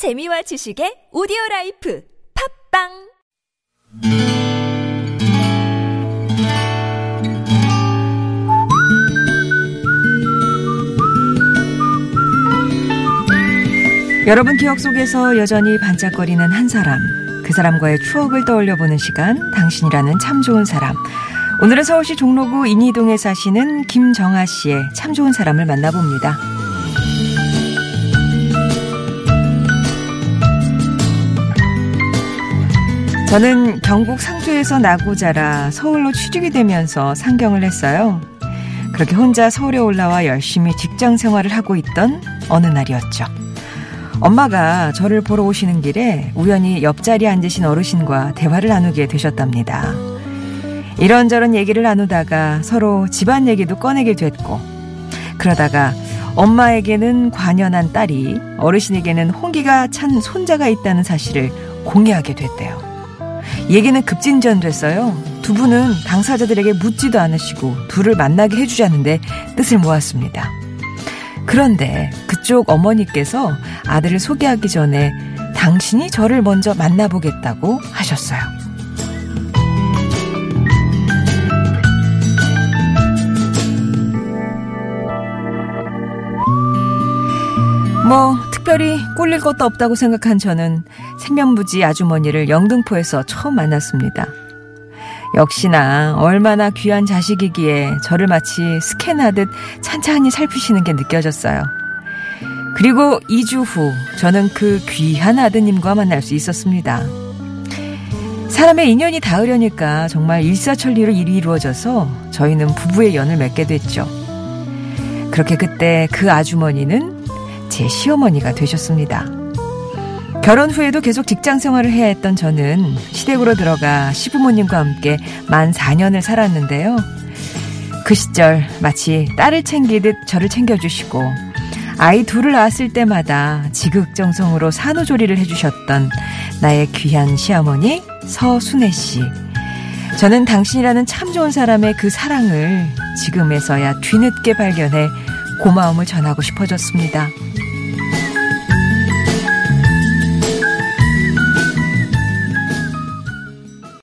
재미와 지식의 오디오 life 팟빵 여러분 기억 속에서 여전히 반짝거리는 한 사람. 그 사람과의 추억을 떠올려 보는 시간. 당신이라는 참 좋은 사람. 오늘은 서울시 종로구 인의동에 사시는 김정아 씨의 참 좋은 사람을 만나봅니다. 저는 경북 상주에서 나고 자라 서울로 취직이 되면서 상경을 했어요. 그렇게 혼자 서울에 올라와 열심히 직장 생활을 하고 있던 어느 날이었죠. 엄마가 저를 보러 오시는 길에 우연히 옆자리에 앉으신 어르신과 대화를 나누게 되셨답니다. 이런저런 얘기를 나누다가 서로 집안 얘기도 꺼내게 됐고, 그러다가 엄마에게는 관연한 딸이, 어르신에게는 홍기가 찬 손자가 있다는 사실을 공개하게 됐대요. 얘기는 급진전됐어요. 두 분은 당사자들에게 묻지도 않으시고 둘을 만나게 해주자는데 뜻을 모았습니다. 그런데 그쪽 어머니께서 아들을 소개하기 전에 당신이 저를 먼저 만나보겠다고 하셨어요. 뭐 특별히 꼴릴 것도 없다고 생각한 저는 생명부지 아주머니를 영등포에서 처음 만났습니다. 역시나 얼마나 귀한 자식이기에 저를 마치 스캔하듯 찬찬히 살피시는 게 느껴졌어요. 그리고 2주 후 저는 그 귀한 아드님과 만날 수 있었습니다. 사람의 인연이 닿으려니까 정말 일사천리로 일이 이루어져서 저희는 부부의 연을 맺게 됐죠. 그렇게 그때 그 아주머니는 제 시어머니가 되셨습니다. 결혼 후에도 계속 직장 생활을 해야 했던 저는 시댁으로 들어가 시부모님과 함께 만 4년을 살았는데요. 그 시절 마치 딸을 챙기듯 저를 챙겨주시고 아이 둘을 낳았을 때마다 지극정성으로 산후조리를 해주셨던 나의 귀한 시어머니 서순애 씨. 저는 당신이라는 참 좋은 사람의 그 사랑을 지금에서야 뒤늦게 발견해 고마움을 전하고 싶어졌습니다.